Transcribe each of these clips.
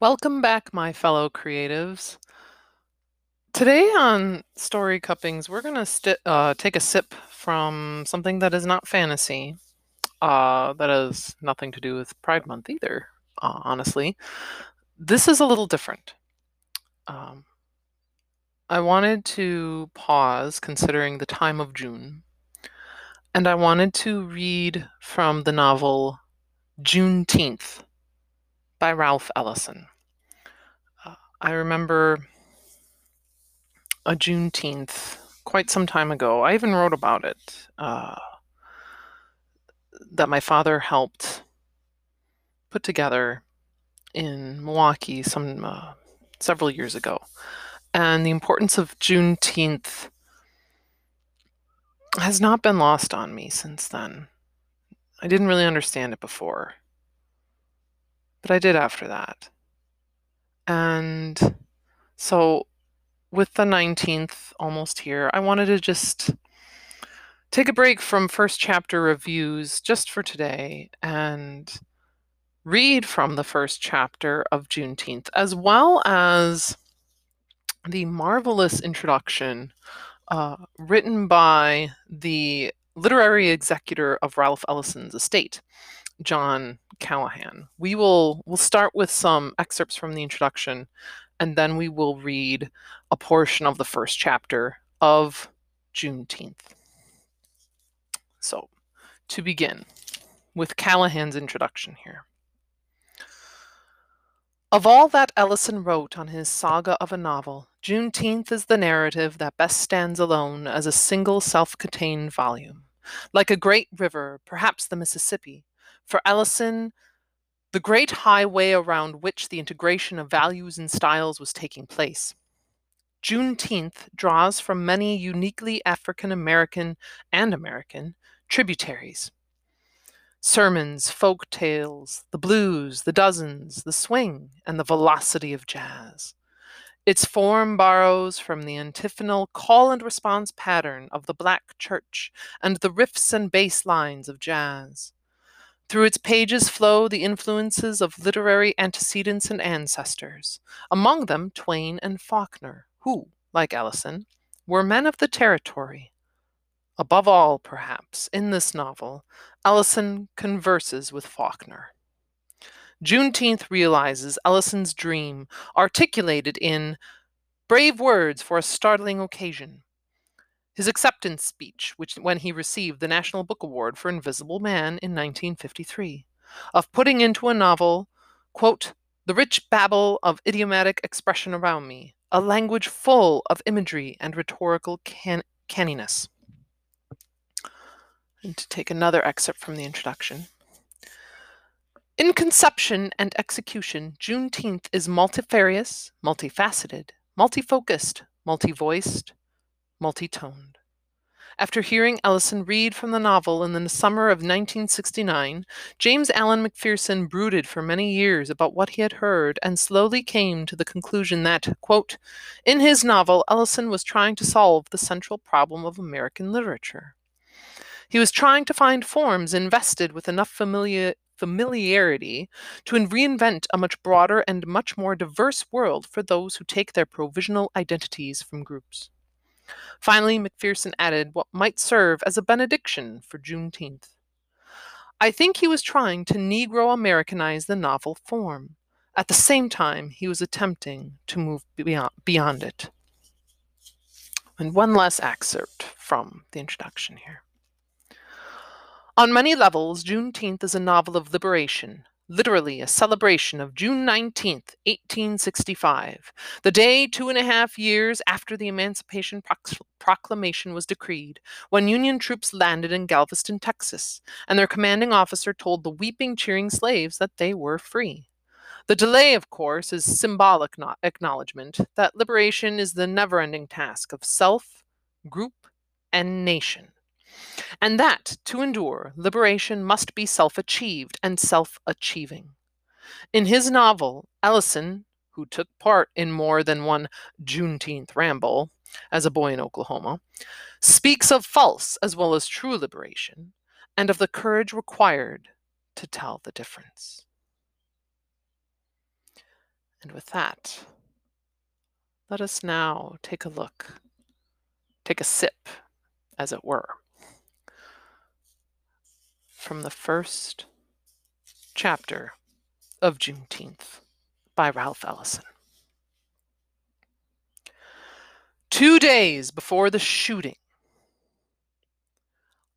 Welcome back, my fellow creatives. Today on Story Cuppings, we're going to sti uh, take a sip from something that is not fantasy, uh, that has nothing to do with Pride Month either, uh, honestly. This is a little different. Um, I wanted to pause considering the time of June, and I wanted to read from the novel Juneteenth by Ralph Ellison. Uh, I remember a Juneteenth quite some time ago. I even wrote about it. Uh, that my father helped put together in Milwaukee some uh, several years ago, and the importance of Juneteenth has not been lost on me since then. I didn't really understand it before but I did after that. And so, with the 19th almost here, I wanted to just take a break from first chapter reviews just for today and read from the first chapter of Juneteenth, as well as the marvelous introduction uh, written by the literary executor of Ralph Ellison's estate, John Callahan. We will we'll start with some excerpts from the introduction and then we will read a portion of the first chapter of Juneteenth. So, to begin with Callahan's introduction here. Of all that Ellison wrote on his saga of a novel, Juneteenth is the narrative that best stands alone as a single self contained volume. Like a great river, perhaps the Mississippi, for Ellison, the great highway around which the integration of values and styles was taking place. Juneteenth draws from many uniquely African American and American tributaries. Sermons, folk tales, the blues, the dozens, the swing, and the velocity of jazz. Its form borrows from the antiphonal call and response pattern of the black church and the riffs and bass lines of jazz. Through its pages flow the influences of literary antecedents and ancestors, among them Twain and Faulkner, who, like Ellison, were men of the territory. Above all, perhaps, in this novel, Ellison converses with Faulkner. Juneteenth realizes Ellison's dream, articulated in brave words for a startling occasion, his acceptance speech, which when he received the National Book Award for Invisible Man in 1953, of putting into a novel, quote, the rich babble of idiomatic expression around me, a language full of imagery and rhetorical can- canniness. And to take another excerpt from the introduction. In conception and execution, Juneteenth is multifarious, multifaceted, multifocused, multi-voiced, multi-toned. After hearing Ellison read from the novel in the summer of 1969, James Alan McPherson brooded for many years about what he had heard and slowly came to the conclusion that, quote, in his novel, Ellison was trying to solve the central problem of American literature. He was trying to find forms invested with enough familiar, familiarity to reinvent a much broader and much more diverse world for those who take their provisional identities from groups. Finally, McPherson added what might serve as a benediction for Juneteenth. I think he was trying to Negro Americanize the novel form. At the same time, he was attempting to move beyond, beyond it. And one last excerpt from the introduction here. On many levels, Juneteenth is a novel of liberation, literally a celebration of June 19th, 1865, the day two and a half years after the Emancipation Proclamation was decreed, when Union troops landed in Galveston, Texas, and their commanding officer told the weeping, cheering slaves that they were free. The delay, of course, is symbolic acknowledgement that liberation is the never ending task of self, group, and nation and that, to endure, liberation must be self achieved and self achieving. In his novel, Ellison, who took part in more than one Juneteenth ramble as a boy in Oklahoma, speaks of false as well as true liberation and of the courage required to tell the difference. And with that, let us now take a look, take a sip, as it were, from the first chapter of Juneteenth by Ralph Ellison. Two days before the shooting,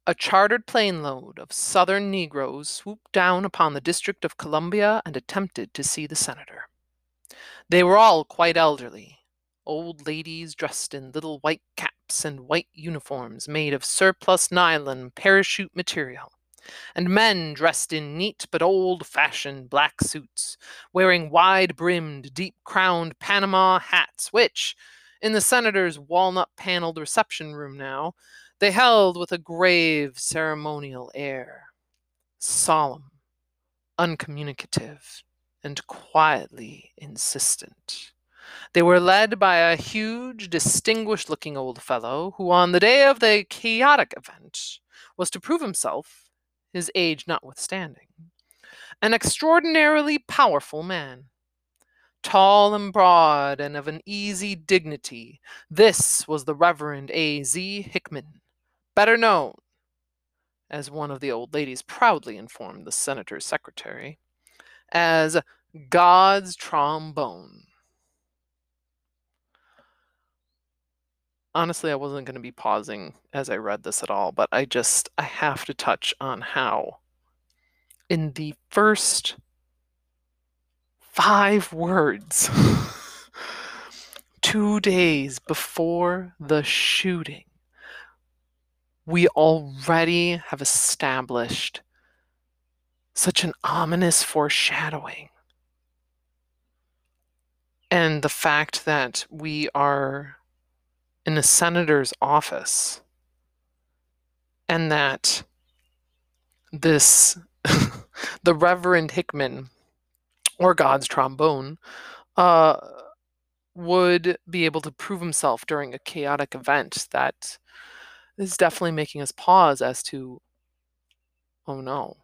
a chartered plane load of Southern Negroes swooped down upon the District of Columbia and attempted to see the senator. They were all quite elderly, old ladies dressed in little white caps and white uniforms made of surplus nylon parachute material, and men dressed in neat but old fashioned black suits, wearing wide brimmed, deep crowned Panama hats, which, in the senator's walnut paneled reception room now, they held with a grave ceremonial air, solemn, uncommunicative, and quietly insistent. They were led by a huge, distinguished looking old fellow who, on the day of the chaotic event, was to prove himself, his age notwithstanding, an extraordinarily powerful man. Tall and broad and of an easy dignity, this was the Reverend A. Z. Hickman, better known, as one of the old ladies proudly informed the senator's secretary, as God's trombone. Honestly i wasn't going to be pausing as i read this at all but i just i have to touch on how in the first five words two days before the shooting we already have established such an ominous foreshadowing. And the fact that we are in a senator's office and that this the reverend hickman or god's trombone uh, would be able to prove himself during a chaotic event that is definitely making us pause as to oh no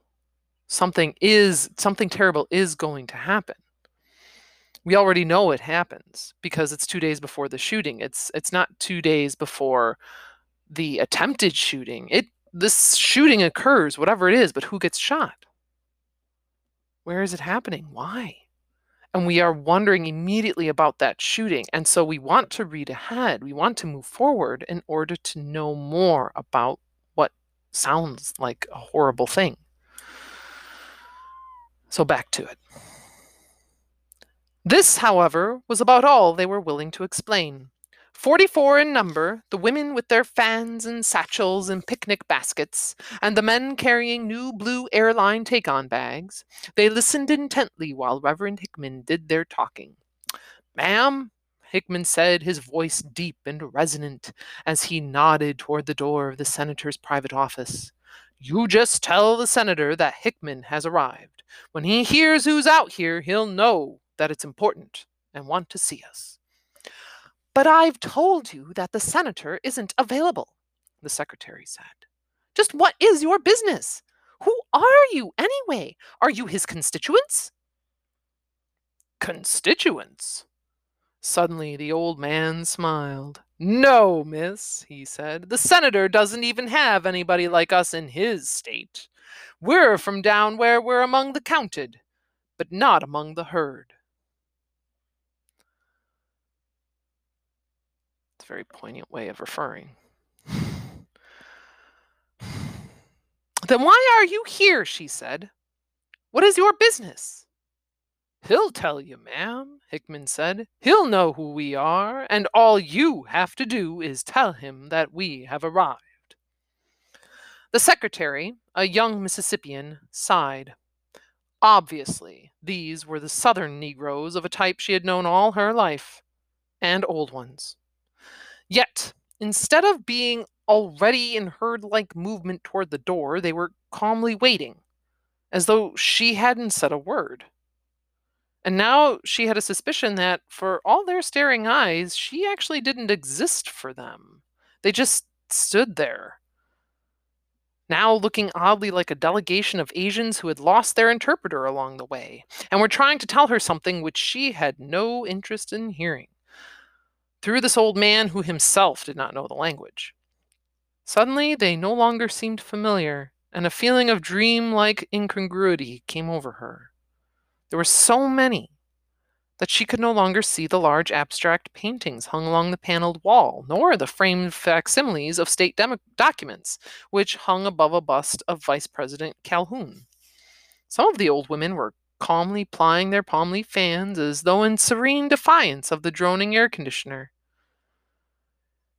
something is something terrible is going to happen we already know it happens because it's two days before the shooting. It's it's not two days before the attempted shooting. It this shooting occurs, whatever it is, but who gets shot? Where is it happening? Why? And we are wondering immediately about that shooting. And so we want to read ahead. We want to move forward in order to know more about what sounds like a horrible thing. So back to it. This, however, was about all they were willing to explain. Forty four in number, the women with their fans and satchels and picnic baskets, and the men carrying new blue airline take on bags, they listened intently while Reverend Hickman did their talking. Ma'am, Hickman said, his voice deep and resonant, as he nodded toward the door of the senator's private office. You just tell the senator that Hickman has arrived. When he hears who's out here, he'll know that it's important and want to see us. But I've told you that the senator isn't available, the secretary said. Just what is your business? Who are you, anyway? Are you his constituents? Constituents? Suddenly the old man smiled. No, miss, he said. The senator doesn't even have anybody like us in his state. We're from down where we're among the counted, but not among the herd. Very poignant way of referring. then why are you here? she said. What is your business? He'll tell you, ma'am, Hickman said. He'll know who we are, and all you have to do is tell him that we have arrived. The secretary, a young Mississippian, sighed. Obviously, these were the Southern Negroes of a type she had known all her life, and old ones. Yet, instead of being already in herd like movement toward the door, they were calmly waiting, as though she hadn't said a word. And now she had a suspicion that, for all their staring eyes, she actually didn't exist for them. They just stood there. now looking oddly like a delegation of Asians who had lost their interpreter along the way and were trying to tell her something which she had no interest in hearing. Through this old man who himself did not know the language. Suddenly, they no longer seemed familiar, and a feeling of dream-like incongruity came over her. There were so many that she could no longer see the large abstract paintings hung along the paneled wall, nor the framed facsimiles of state documents, which hung above a bust of Vice President Calhoun. Some of the old women were calmly plying their palm leaf fans as though in serene defiance of the droning air conditioner.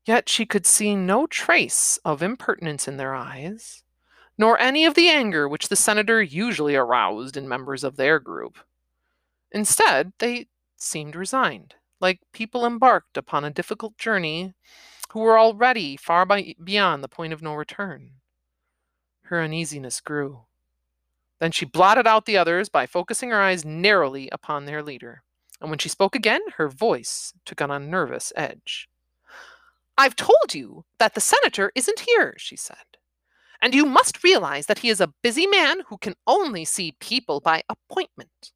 Yet she could see no trace of impertinence in their eyes, nor any of the anger which the senator usually aroused in members of their group. Instead, they seemed resigned, like people embarked upon a difficult journey who were already far by, beyond the point of no return. Her uneasiness grew. Then she blotted out the others by focusing her eyes narrowly upon their leader. And when she spoke again, her voice took on a nervous edge. I've told you that the senator isn't here, she said. And you must realize that he is a busy man who can only see people by appointment.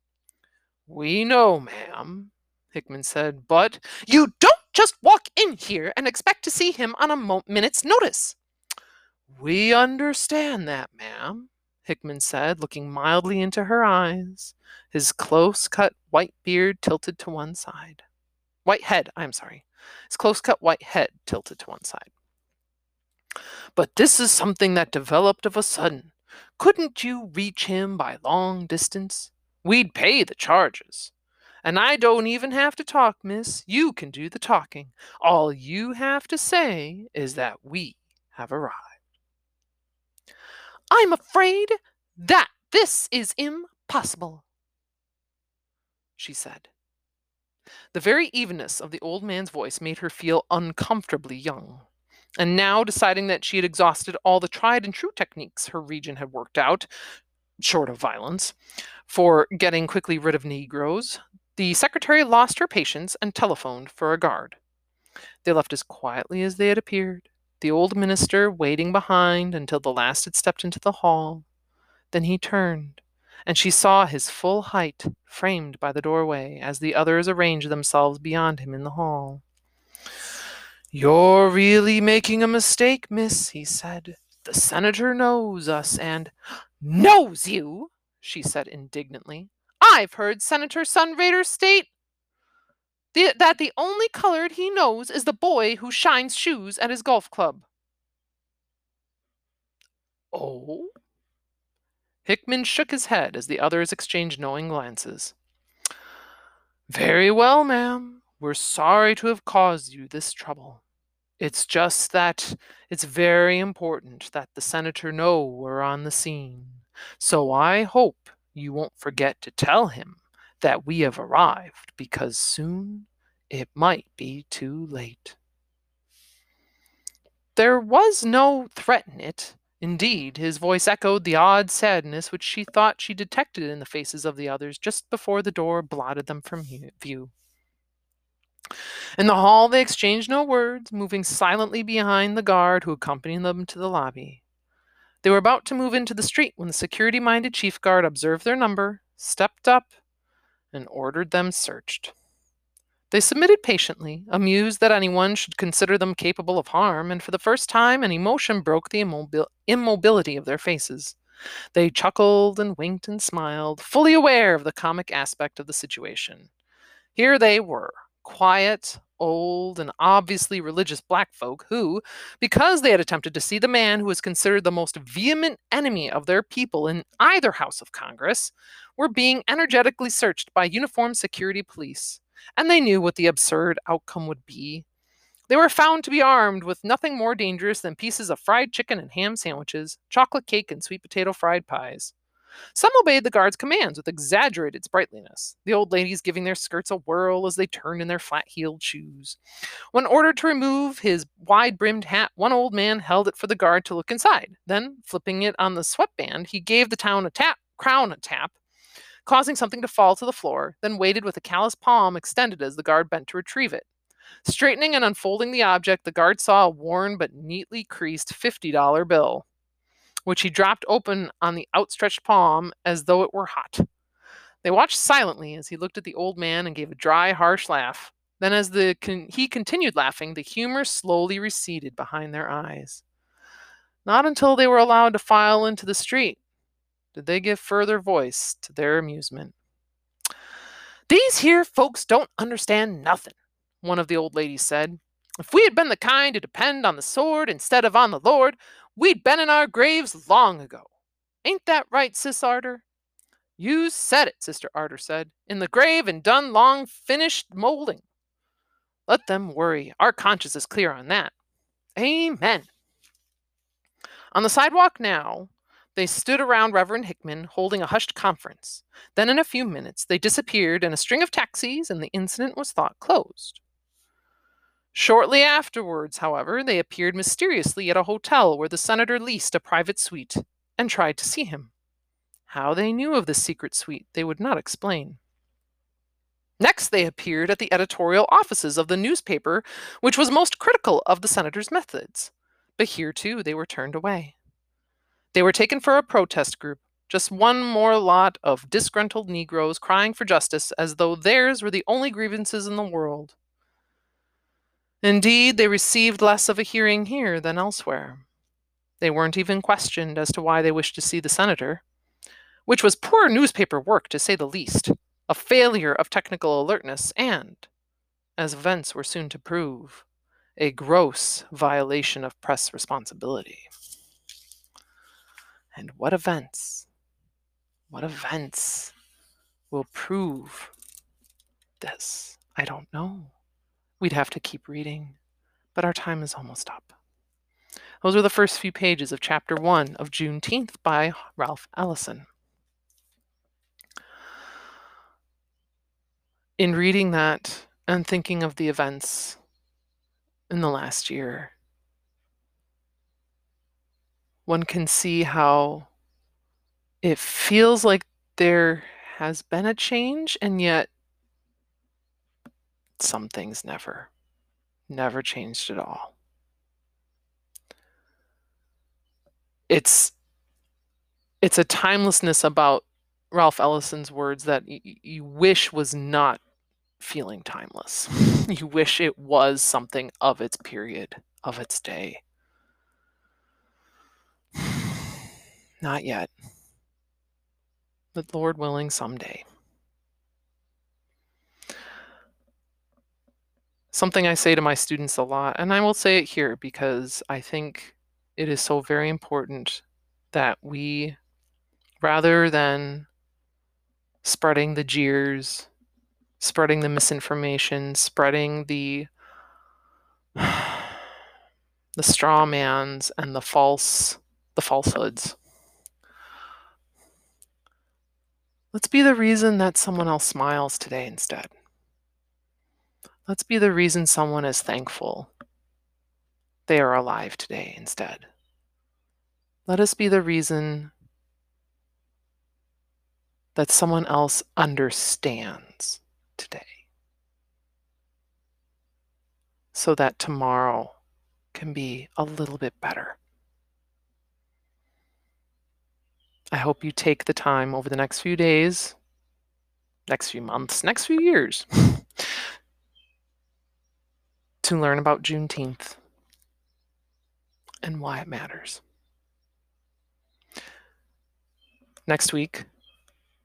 We know, ma'am, Hickman said, but you don't just walk in here and expect to see him on a mo- minute's notice. We understand that, ma'am, Hickman said, looking mildly into her eyes, his close cut white beard tilted to one side. White head, I'm sorry. His close cut white head tilted to one side. But this is something that developed of a sudden. Couldn't you reach him by long distance? We'd pay the charges. And I don't even have to talk, miss. You can do the talking. All you have to say is that we have arrived. I'm afraid that this is impossible, she said. The very evenness of the old man's voice made her feel uncomfortably young. And now, deciding that she had exhausted all the tried and true techniques her region had worked out, short of violence, for getting quickly rid of Negroes, the secretary lost her patience and telephoned for a guard. They left as quietly as they had appeared, the old minister waiting behind until the last had stepped into the hall. Then he turned, and she saw his full height framed by the doorway as the others arranged themselves beyond him in the hall. You're really making a mistake, miss, he said. The senator knows us and knows you, she said indignantly. I've heard Senator Sunraider state the, that the only colored he knows is the boy who shines shoes at his golf club. Oh? Hickman shook his head as the others exchanged knowing glances. Very well, ma'am. We're sorry to have caused you this trouble. It's just that it's very important that the senator know we're on the scene. So I hope you won't forget to tell him that we have arrived because soon it might be too late. There was no threat in it. Indeed, his voice echoed the odd sadness which she thought she detected in the faces of the others just before the door blotted them from view. In the hall, they exchanged no words, moving silently behind the guard who accompanied them to the lobby. They were about to move into the street when the security minded chief guard observed their number, stepped up, and ordered them searched. They submitted patiently, amused that anyone should consider them capable of harm, and for the first time an emotion broke the immobil- immobility of their faces. They chuckled and winked and smiled, fully aware of the comic aspect of the situation. Here they were, quiet, old, and obviously religious black folk who, because they had attempted to see the man who was considered the most vehement enemy of their people in either House of Congress, were being energetically searched by uniformed security police, and they knew what the absurd outcome would be. They were found to be armed with nothing more dangerous than pieces of fried chicken and ham sandwiches, chocolate cake, and sweet potato fried pies. Some obeyed the guard's commands with exaggerated sprightliness, the old ladies giving their skirts a whirl as they turned in their flat heeled shoes. When ordered to remove his wide brimmed hat, one old man held it for the guard to look inside. Then, flipping it on the sweatband, he gave the town a tap, crown a tap, causing something to fall to the floor, then waited with a callous palm extended as the guard bent to retrieve it. Straightening and unfolding the object, the guard saw a worn but neatly creased $50 bill. Which he dropped open on the outstretched palm as though it were hot. They watched silently as he looked at the old man and gave a dry, harsh laugh. Then, as the con- he continued laughing, the humor slowly receded behind their eyes. Not until they were allowed to file into the street did they give further voice to their amusement. These here folks don't understand nothing, one of the old ladies said. If we had been the kind to depend on the sword instead of on the Lord, we'd been in our graves long ago. Ain't that right, Sis Arter? You said it, Sister Arter said. In the grave and done long finished molding. Let them worry. Our conscience is clear on that. Amen. On the sidewalk now, they stood around Reverend Hickman holding a hushed conference. Then, in a few minutes, they disappeared in a string of taxis and the incident was thought closed. Shortly afterwards, however, they appeared mysteriously at a hotel where the senator leased a private suite and tried to see him. How they knew of this secret suite, they would not explain. Next, they appeared at the editorial offices of the newspaper, which was most critical of the senator's methods. But here, too, they were turned away. They were taken for a protest group, just one more lot of disgruntled Negroes crying for justice as though theirs were the only grievances in the world. Indeed, they received less of a hearing here than elsewhere. They weren't even questioned as to why they wished to see the senator, which was poor newspaper work to say the least, a failure of technical alertness, and, as events were soon to prove, a gross violation of press responsibility. And what events, what events will prove this? I don't know. We'd have to keep reading, but our time is almost up. Those were the first few pages of chapter one of Juneteenth by Ralph Ellison. In reading that and thinking of the events in the last year, one can see how it feels like there has been a change, and yet some things never, never changed at all. It's it's a timelessness about Ralph Ellison's words that y- you wish was not feeling timeless. you wish it was something of its period, of its day. Not yet. But Lord willing, someday. Something I say to my students a lot, and I will say it here because I think it is so very important that we, rather than spreading the jeers, spreading the misinformation, spreading the the straw mans and the false the falsehoods Let's be the reason that someone else smiles today instead. Let's be the reason someone is thankful they are alive today instead. Let us be the reason that someone else understands today so that tomorrow can be a little bit better. I hope you take the time over the next few days, next few months, next few years to learn about Juneteenth and why it matters. Next week,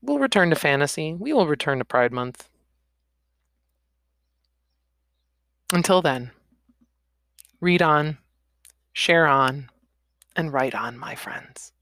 we'll return to fantasy. We will return to Pride Month. Until then, read on, share on, and write on, my friends.